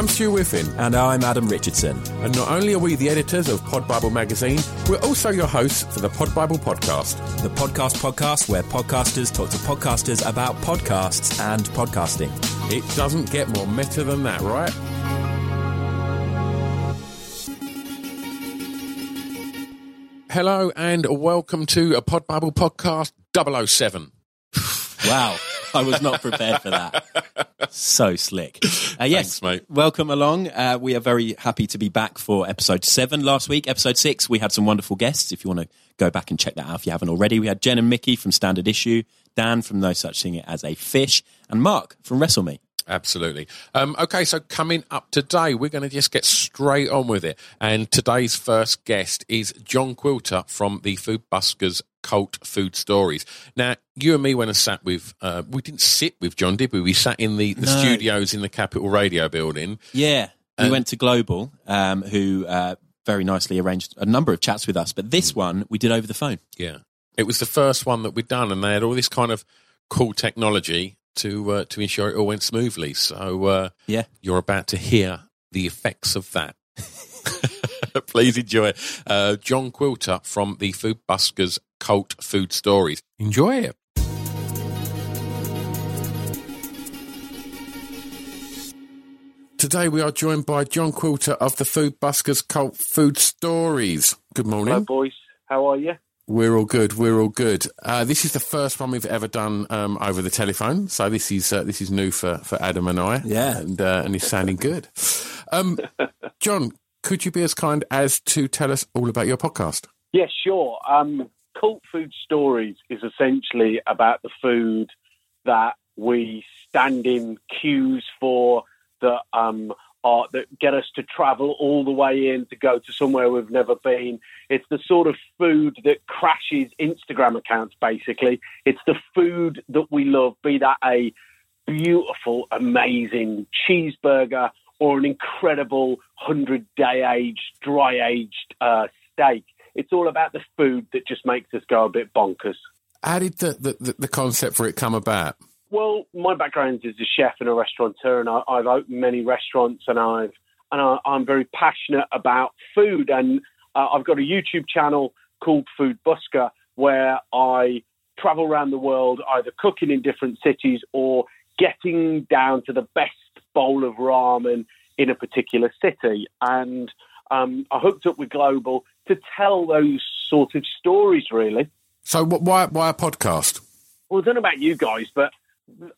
I'm Stu Whiffin. And I'm Adam Richardson. And not only are we the editors of Pod Bible magazine, we're also your hosts for the Pod Bible podcast. The podcast podcast where podcasters talk to podcasters about podcasts and podcasting. It doesn't get more meta than that, right? Hello and welcome to a Pod Bible podcast 007. Wow. I was not prepared for that. So slick. Uh, yes, Thanks, mate. welcome along. Uh, we are very happy to be back for episode seven last week. Episode six, we had some wonderful guests. If you want to go back and check that out if you haven't already, we had Jen and Mickey from Standard Issue, Dan from No Such Thing as a Fish, and Mark from Wrestle Me. Absolutely. Um, okay, so coming up today, we're going to just get straight on with it. And today's first guest is John Quilter from the Food Buskers Cult Food Stories. Now, you and me went and sat with, uh, we didn't sit with John, did we? We sat in the, the No. studios in the Capital Radio building. Yeah, we Um, went to Global, um, who uh, very nicely arranged a number of chats with us, but this one we did over the phone. Yeah. It was the first one that we'd done, and they had all this kind of cool technology to uh, to ensure it all went smoothly. So uh, Yeah. you're about to hear the effects of that. Please enjoy it. Uh, John Quilter from the Food Buskers Cult Food Stories. Enjoy it. Today we are joined by John Quilter of the Food Buskers Cult Food Stories. Good morning. Hello, boys. How are you? We're all good. We're all good. Uh, this is the first one we've ever done um, over the telephone, so this is uh, this is new for, for Adam and I. Yeah. and uh, and it's sounding good. Um, John, could you be as kind as to tell us all about your podcast? Yeah, sure. Um, Cult Food Stories is essentially about the food that we stand in queues for, that um, are that get us to travel all the way in to go to somewhere we've never been. It's the sort of food that crashes Instagram accounts. Basically, it's the food that we love. Be that a beautiful, amazing cheeseburger or an incredible hundred day aged, dry aged uh, steak. It's all about the food that just makes us go a bit bonkers. How did the, the, the, concept for it come about? Well, my background is a chef and a restaurateur, and I, I've opened many restaurants, and I've and I, I'm very passionate about food, and uh, I've got a YouTube channel called Food Busker where I travel around the world, either cooking in different cities or getting down to the best bowl of ramen in a particular city, and um, I hooked up with Global to tell those sort of stories, really. So, why why a podcast? well, I don't know about you guys, but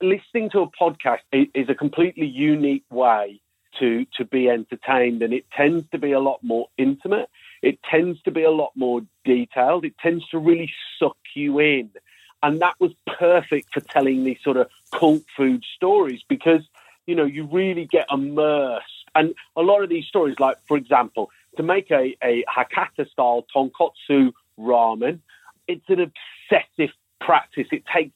listening to a podcast is a completely unique way to to be entertained, and it tends to be a lot more intimate. It tends to be a lot more detailed. It tends to really suck you in, and that was perfect for telling these sort of cult food stories because you know you really get immersed. And a lot of these stories, like for example, to make a, a Hakata style tonkotsu ramen, it's an obsessive practice. It takes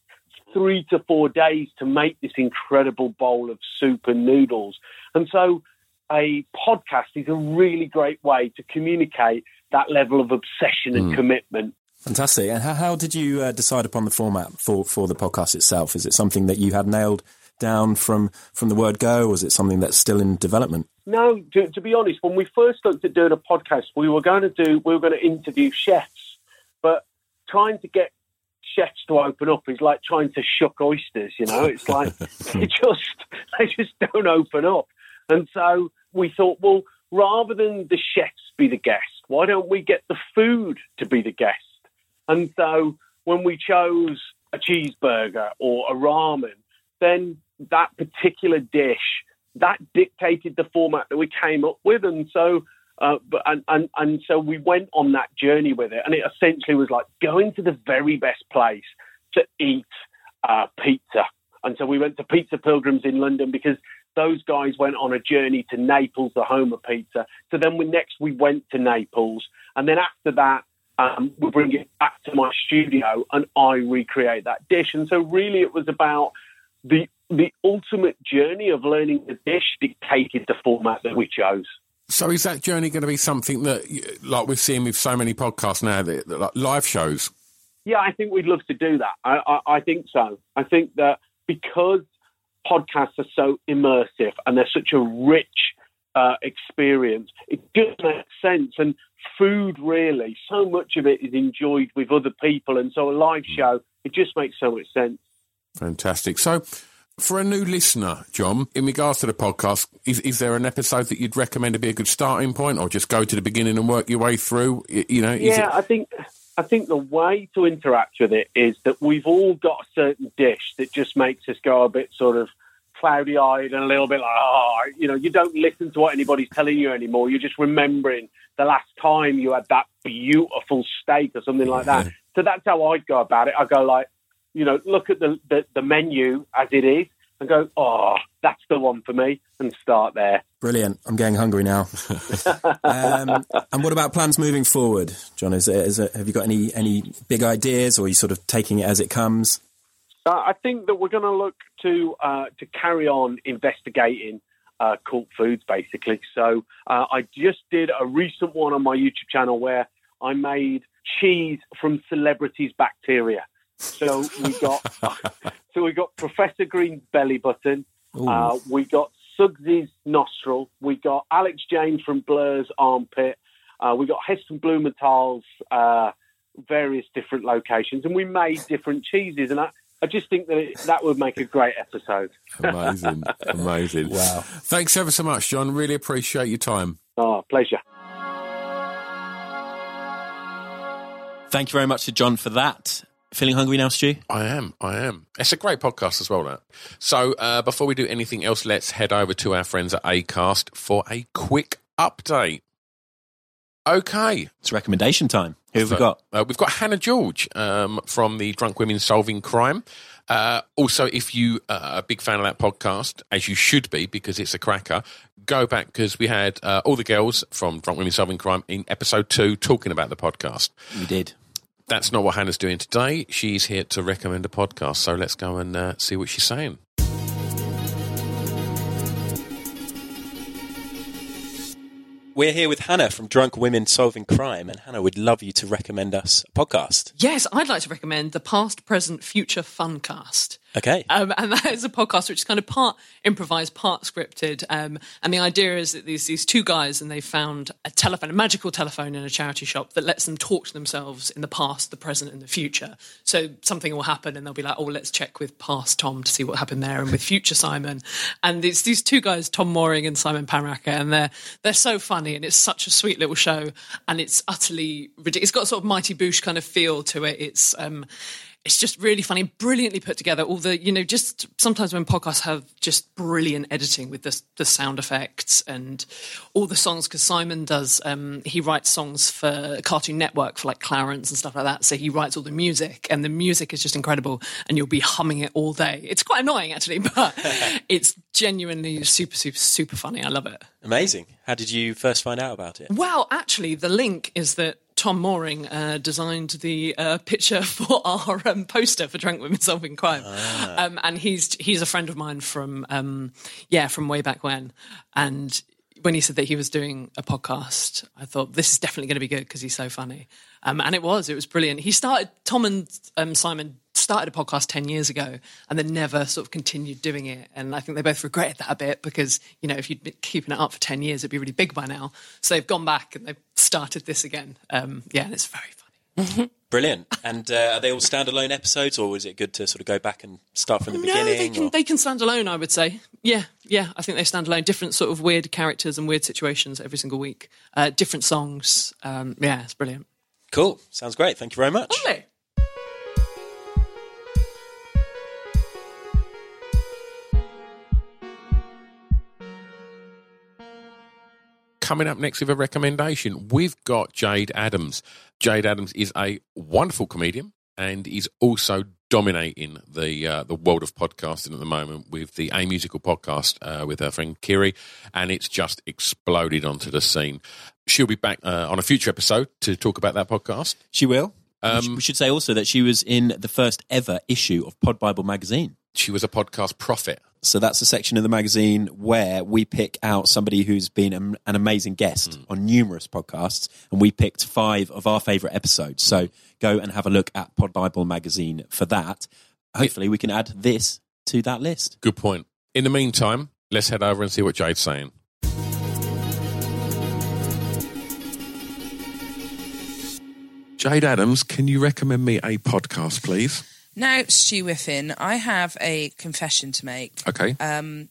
three to four days to make this incredible bowl of soup and noodles. And so a podcast is a really great way to communicate that level of obsession and commitment. Fantastic. And how, how did you uh, decide upon the format for, for the podcast itself? Is it something that you had nailed down from, from the word go, or is it something that's still in development? No, to, to be honest, when we first looked at doing a podcast, we were going to do we were going to interview chefs, but trying to get chefs to open up is like trying to shuck oysters. You know, it's like they just they just don't open up. And so we thought, well, rather than the chefs be the guest, why don't we get the food to be the guest? And so when we chose a cheeseburger or a ramen, then that particular dish that dictated the format that we came up with, and so. Uh, but and, and and so we went on that journey with it, and it essentially was like going to the very best place to eat uh, pizza. And so we went to Pizza Pilgrims in London because those guys went on a journey to Naples, the home of pizza. So then we, next we went to Naples, and then after that um, we bring it back to my studio and I recreate that dish. And so really it was about the the ultimate journey of learning the dish dictated the format that we chose. So, is that journey going to be something that, like we're seeing with so many podcasts now, that, that like live shows? Yeah, I think we'd love to do that. I, I, I think so. I think that because podcasts are so immersive and they're such a rich uh, experience. It just makes sense. And food, really, so much of it is enjoyed with other people. And so a live show, it just makes so much sense. Fantastic. So, for a new listener, John, in regards to the podcast, is, is there an episode that you'd recommend to be a good starting point, or just go to the beginning and work your way through? You know, yeah, it, I think I think the way to interact with it is that we've all got a certain dish that just makes us go a bit sort of cloudy eyed and a little bit like, oh, you know, you don't listen to what anybody's telling you anymore. You're just remembering the last time you had that beautiful steak or something like that. So that's how I'd go about it. I go like, you know, look at the, the, the menu as it is and go, oh, that's the one for me and start there. Brilliant. I'm getting hungry now. um, and what about plans moving forward, John? Is it, is it, have you got any, any big ideas or are you sort of taking it as it comes? Uh, I think that we're going to look to uh, to carry on investigating uh, cult foods, basically. So uh, I just did a recent one on my YouTube channel where I made cheese from celebrities' bacteria. So we got so we got Professor Green's belly button. Uh, we got Suggsy's nostril. We got Alex James from Blur's armpit. Uh, we got Heston Blumenthal's uh, various different locations, and we made different cheeses. And I, I just think that it, that would make a great episode. amazing, amazing. Wow. Thanks ever so much, John. Really appreciate your time. Oh, pleasure. Thank you very much to John for that. Feeling hungry now, Stu? I am. I am. It's a great podcast as well, that. So, uh, before we do anything else, let's head over to our friends at Acast for a quick update. Okay. It's recommendation time. Who have we got? Uh, we've got Hannah George um, from the Drunk Women Solving Crime. Uh, also, if you are a big fan of that podcast, as you should be because it's a cracker, go back because we had uh, all the girls from Drunk Women Solving Crime in episode two talking about the podcast. We did. That's not what Hannah's doing today. She's here to recommend a podcast. So let's go and uh, see what she's saying. We're here with Hannah from Drunk Women Solving Crime, and Hannah would love you to recommend us a podcast. Yes, I'd like to recommend the Past, Present, Future Funcast. Okay. Um, and that is a podcast which is kind of part improvised, part scripted. Um, and the idea is that these these two guys and they found a telephone, a magical telephone in a charity shop that lets them talk to themselves in the past, the present, and the future. So something will happen, and they'll be like, "Oh, let's check with past Tom to see what happened there, and with future Simon." And it's these two guys, Tom Mooring and Simon Panrucker, and they're they're so funny, and it's such a sweet little show, and it's utterly ridiculous. It's got sort of Mighty Boosh kind of feel to it. It's um, it's just really funny, brilliantly put together. All the, you know, just sometimes when podcasts have just brilliant editing with the, the sound effects and all the songs, because Simon does, um, he writes songs for Cartoon Network for like Clarence and stuff like that. So he writes all the music, and the music is just incredible, and you'll be humming it all day. It's quite annoying actually, but it's genuinely super, super, super funny. I love it. Amazing. How did you first find out about it? Well, actually, the link is that Tom Mooring uh, designed the uh, picture for our um, poster for Drunk Women Solving Crime, um, and he's he's a friend of mine from um, yeah from way back when, and. When he said that he was doing a podcast, I thought this is definitely going to be good because he's so funny, um, and it was. It was brilliant. He started Tom and um, Simon started a podcast 10 years ago and then never sort of continued doing it. And I think they both regretted that a bit because, you know, if you'd been keeping it up for 10 years, it'd be really big by now. So they've gone back and they've started this again. Um, yeah, and it's very funny. Brilliant. And uh, are they all standalone episodes, or is it good to sort of go back and start from the No, they beginning? can, or- they can stand alone, I would say. Yeah, yeah, I think they stand alone. Different sort of weird characters and weird situations every single week. Uh, different songs. Um, yeah, it's brilliant. Cool. Sounds great. Thank you very much. Lovely. Coming up next with a recommendation, we've got Jayde Adams. Jayde Adams is a wonderful comedian and is also dominating the uh, the world of podcasting at the moment with the A Musical podcast uh, with her friend Kiri, and it's just exploded onto the scene. She'll be back uh, on a future episode to talk about that podcast. She will. Um, we, we should say also that she was in the first ever issue of Pod Bible magazine she was a podcast prophet. So that's a section of the magazine where we pick out somebody who's been an amazing guest mm. on numerous podcasts, and we picked five of our favorite episodes. So go and have a look at Pod Bible magazine for that. Hopefully, we can add this to that list. Good point. In the meantime, let's head over and see what Jayde's saying. Jayde Adams, can you recommend me a podcast, please? Now, Stu Whiffin, I have a confession to make. Okay. Um,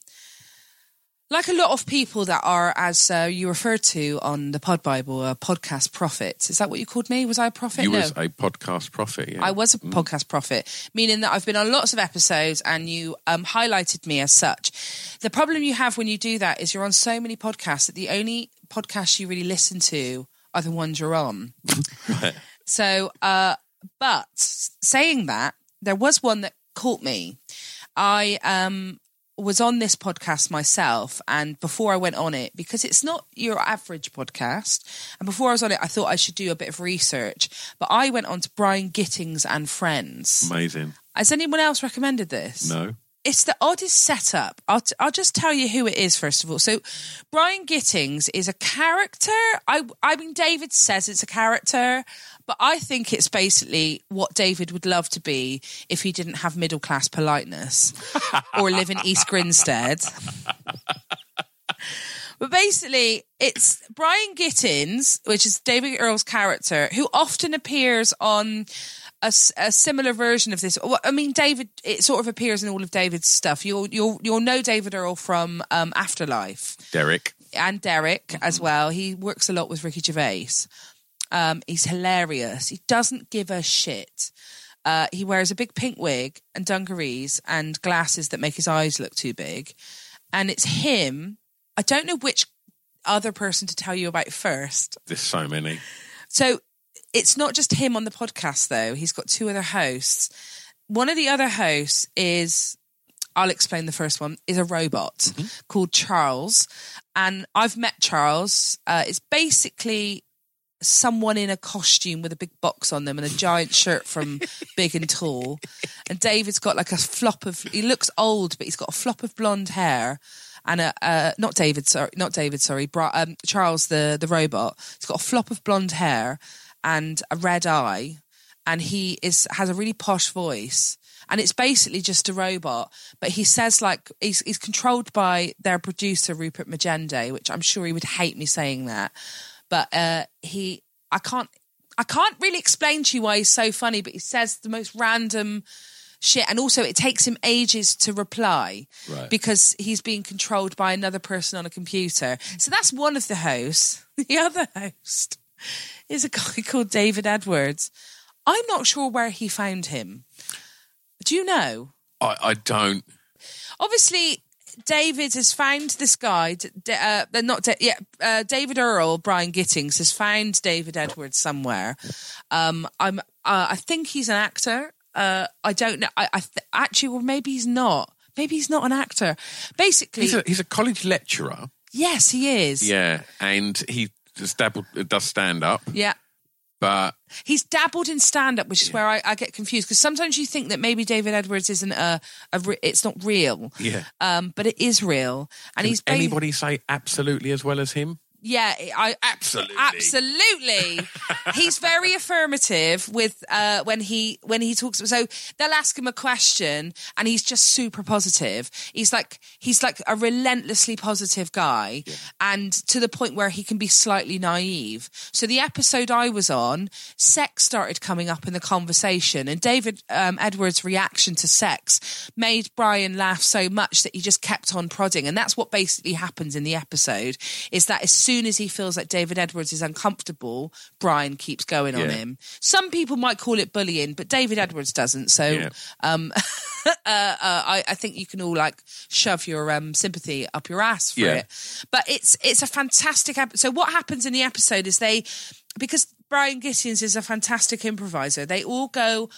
like a lot of people that are, as uh, you referred to on the Pod Bible, a podcast prophet. Is that what you called me? Was I a prophet? you no. was a podcast prophet. Yeah. I was a podcast prophet, meaning that I've been on lots of episodes and you um, highlighted me as such. The problem you have when you do that is you're on so many podcasts that the only podcasts you really listen to are the ones you're on. Right. So, uh, but saying that, there was one that caught me. I um, was on this podcast myself, and before I went on it, because it's not your average podcast, and before I was on it, I thought I should do a bit of research. But I went on to Brian Gittins and Friends. Amazing. Has anyone else recommended this? No. It's the oddest setup. I'll, t- I'll just tell you who it is first of all. So, Brian Gittins is a character. I, I mean, David says it's a character, but I think it's basically what David would love to be if he didn't have middle class politeness or live in East Grinstead. But basically, it's Brian Gittins, which is David Earl's character, who often appears on a, a similar version of this. I mean, David, it sort of appears in all of David's stuff. You'll you'll you'll know David Earl from um, Afterlife Derek. and Derek as well. He works a lot with Ricky Gervais. Um, he's hilarious. He doesn't give a shit. Uh, he wears a big pink wig and dungarees and glasses that make his eyes look too big. And it's him. I don't know which other person to tell you about first. There's so many. So it's not just him on the podcast, though. He's got two other hosts. One of the other hosts is, I'll explain the first one, is a robot called Charles. And I've met Charles. Uh, it's basically someone in a costume with a big box on them and a giant shirt from Big and Tall. And David's got like a flop of, he looks old, but he's got a flop of blonde hair. And a, uh, not David, sorry, not David, sorry, Bra- um, Charles, the, the robot. He's got a flop of blonde hair and a red eye. And he is, has a really posh voice. And it's basically just a robot, but he says like he's, he's controlled by their producer Rupert Magende, which I'm sure he would hate me saying that but uh, he I can't I can't really explain to you why he's so funny, but he says the most random shit, and also it takes him ages to reply Right. because he's being controlled by another person on a computer. So that's one of the hosts. The other host is a guy called David Edwards. I'm not sure where he found him. Do you know? I, I don't. obviously David has found this guy. Uh, not Da- yeah. Uh, David Earl, Brian Gittins has found David Edwards somewhere. Um, I'm. Uh, I think he's an actor. Uh, I don't know. I, I th- actually, well, maybe he's not. Maybe he's not an actor. Basically, He's a, he's a college lecturer. yes, he is. Yeah. And he just dabbled, It does stand up, Yeah. but He's dabbled in stand up, which is where I, I get confused because sometimes you think that maybe David Edwards isn't a, a re- it's not real. yeah. Um, but it is real, and he's ba- Anybody say absolutely as well as him? Yeah, I Absolutely. absolutely. He's very affirmative with uh, when he when he talks. So they'll ask him a question, and he's just super positive. He's like he's like a relentlessly positive guy, and to the point where he can be slightly naive. So the episode I was on, sex started coming up in the conversation, and David um, Edwards' reaction to sex made Brian laugh so much that he just kept on prodding, and that's what basically happens in the episode. Is that as soon as he feels like David Edwards is uncomfortable, Brian keeps going on him. Some people might call it bullying, but David Edwards doesn't. So Yeah. um, uh, uh, I, I think you can all like shove your um, sympathy up your ass for Yeah. it. But it's it's a fantastic episode. So what happens in the episode is they because Brian Gittins is a fantastic improviser. They all go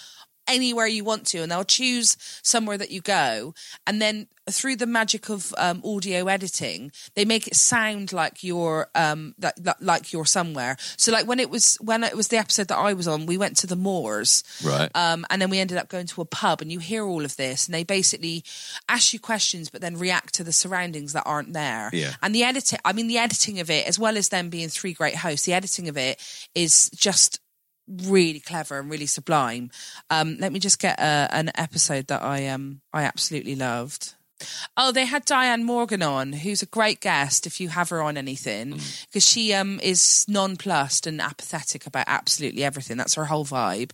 anywhere you want to and they'll choose somewhere that you go and then through the magic of um, audio editing they make it sound like you're um that, that- like you're somewhere so like when it was when it was the episode that i was on we went to the moors Right. um, and then we ended up going to a pub, and you hear all of this, and they basically ask you questions, but then react to the surroundings that aren't there. Yeah. And the editing, I mean, the editing of it, as well as them being three great hosts, the editing of it is just really clever and really sublime. Um, let me just get uh, an episode that I um I absolutely loved. Oh, they had Diane Morgan on, who's a great guest if you have her on anything, because she um, is nonplussed and apathetic about absolutely everything. That's her whole vibe.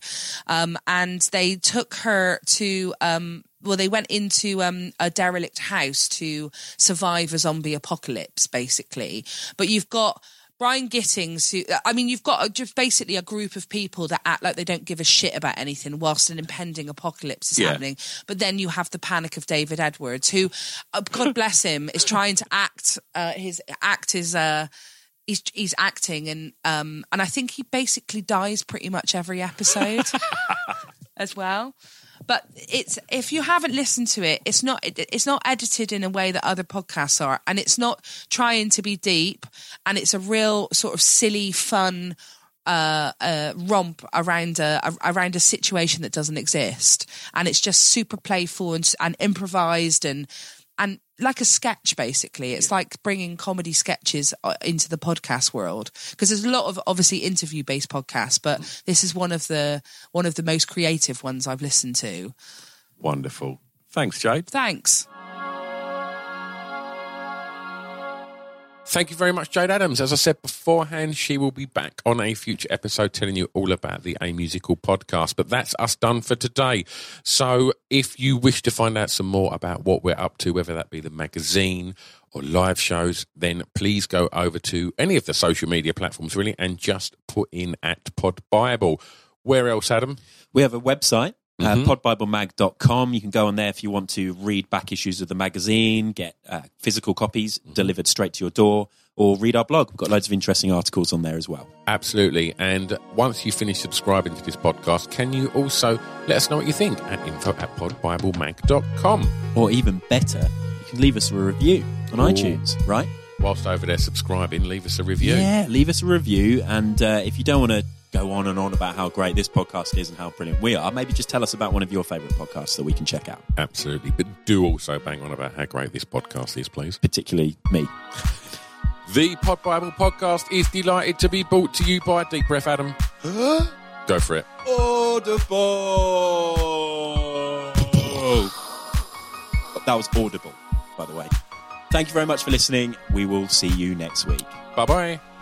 Um, and they took her to. Um, well, they went into um, a derelict house to survive a zombie apocalypse, basically. But you've got Brian Gittins, who I mean, you've got a, just basically a group of people that act like they don't give a shit about anything whilst an impending apocalypse is Yeah. happening. But then you have the panic of David Edwards, who, uh, God bless him, is trying to act. Uh, his act is. Uh, He's, he's acting and um and I think he basically dies pretty much every episode as well. But it's if you haven't listened to it, it's not it, it's not edited in a way that other podcasts are, and it's not trying to be deep, and it's a real sort of silly, fun uh, uh, romp around a, a- around a situation that doesn't exist, and it's just super playful and, and improvised and and like a sketch basically. It's like bringing comedy sketches uh, into the podcast world. Because there's a lot of obviously interview based podcasts but this is one of the one of the most creative ones i've listened to. Wonderful. Thanks, Jayde. thanks Thank you very much, Jayde Adams. As I said beforehand, she will be back on a future episode telling you all about the A Musical podcast. But that's us done for today. So if you wish to find out some more about what we're up to, whether that be the magazine or live shows, then please go over to any of the social media platforms, really, and just put in at Pod Bible. Where else, Adam? We have a website, uh, podbiblemag.com. You can go on there if you want to read back issues of the magazine, get uh, physical copies delivered straight to your door, or read our blog. We've got loads of interesting articles on there as well. Absolutely. And once you finish subscribing to this podcast, can you also let us know what you think at info at podbiblemag.com? Or even better, you can leave us a review on Ooh. iTunes, right? Whilst over there subscribing, leave us a review. Yeah, leave us a review. And uh, if you don't want to go on and on about how great this podcast is and how brilliant we are, maybe just tell us about one of your favourite podcasts that we can check out, Absolutely. But do also bang on about how great this podcast is, please. particularly me. The Pod Bible podcast is delighted to be brought to you by Deep Breath Adam. Go for it. Audible. That was audible, by the way. Thank you very much for listening. We will see you next week. Bye bye.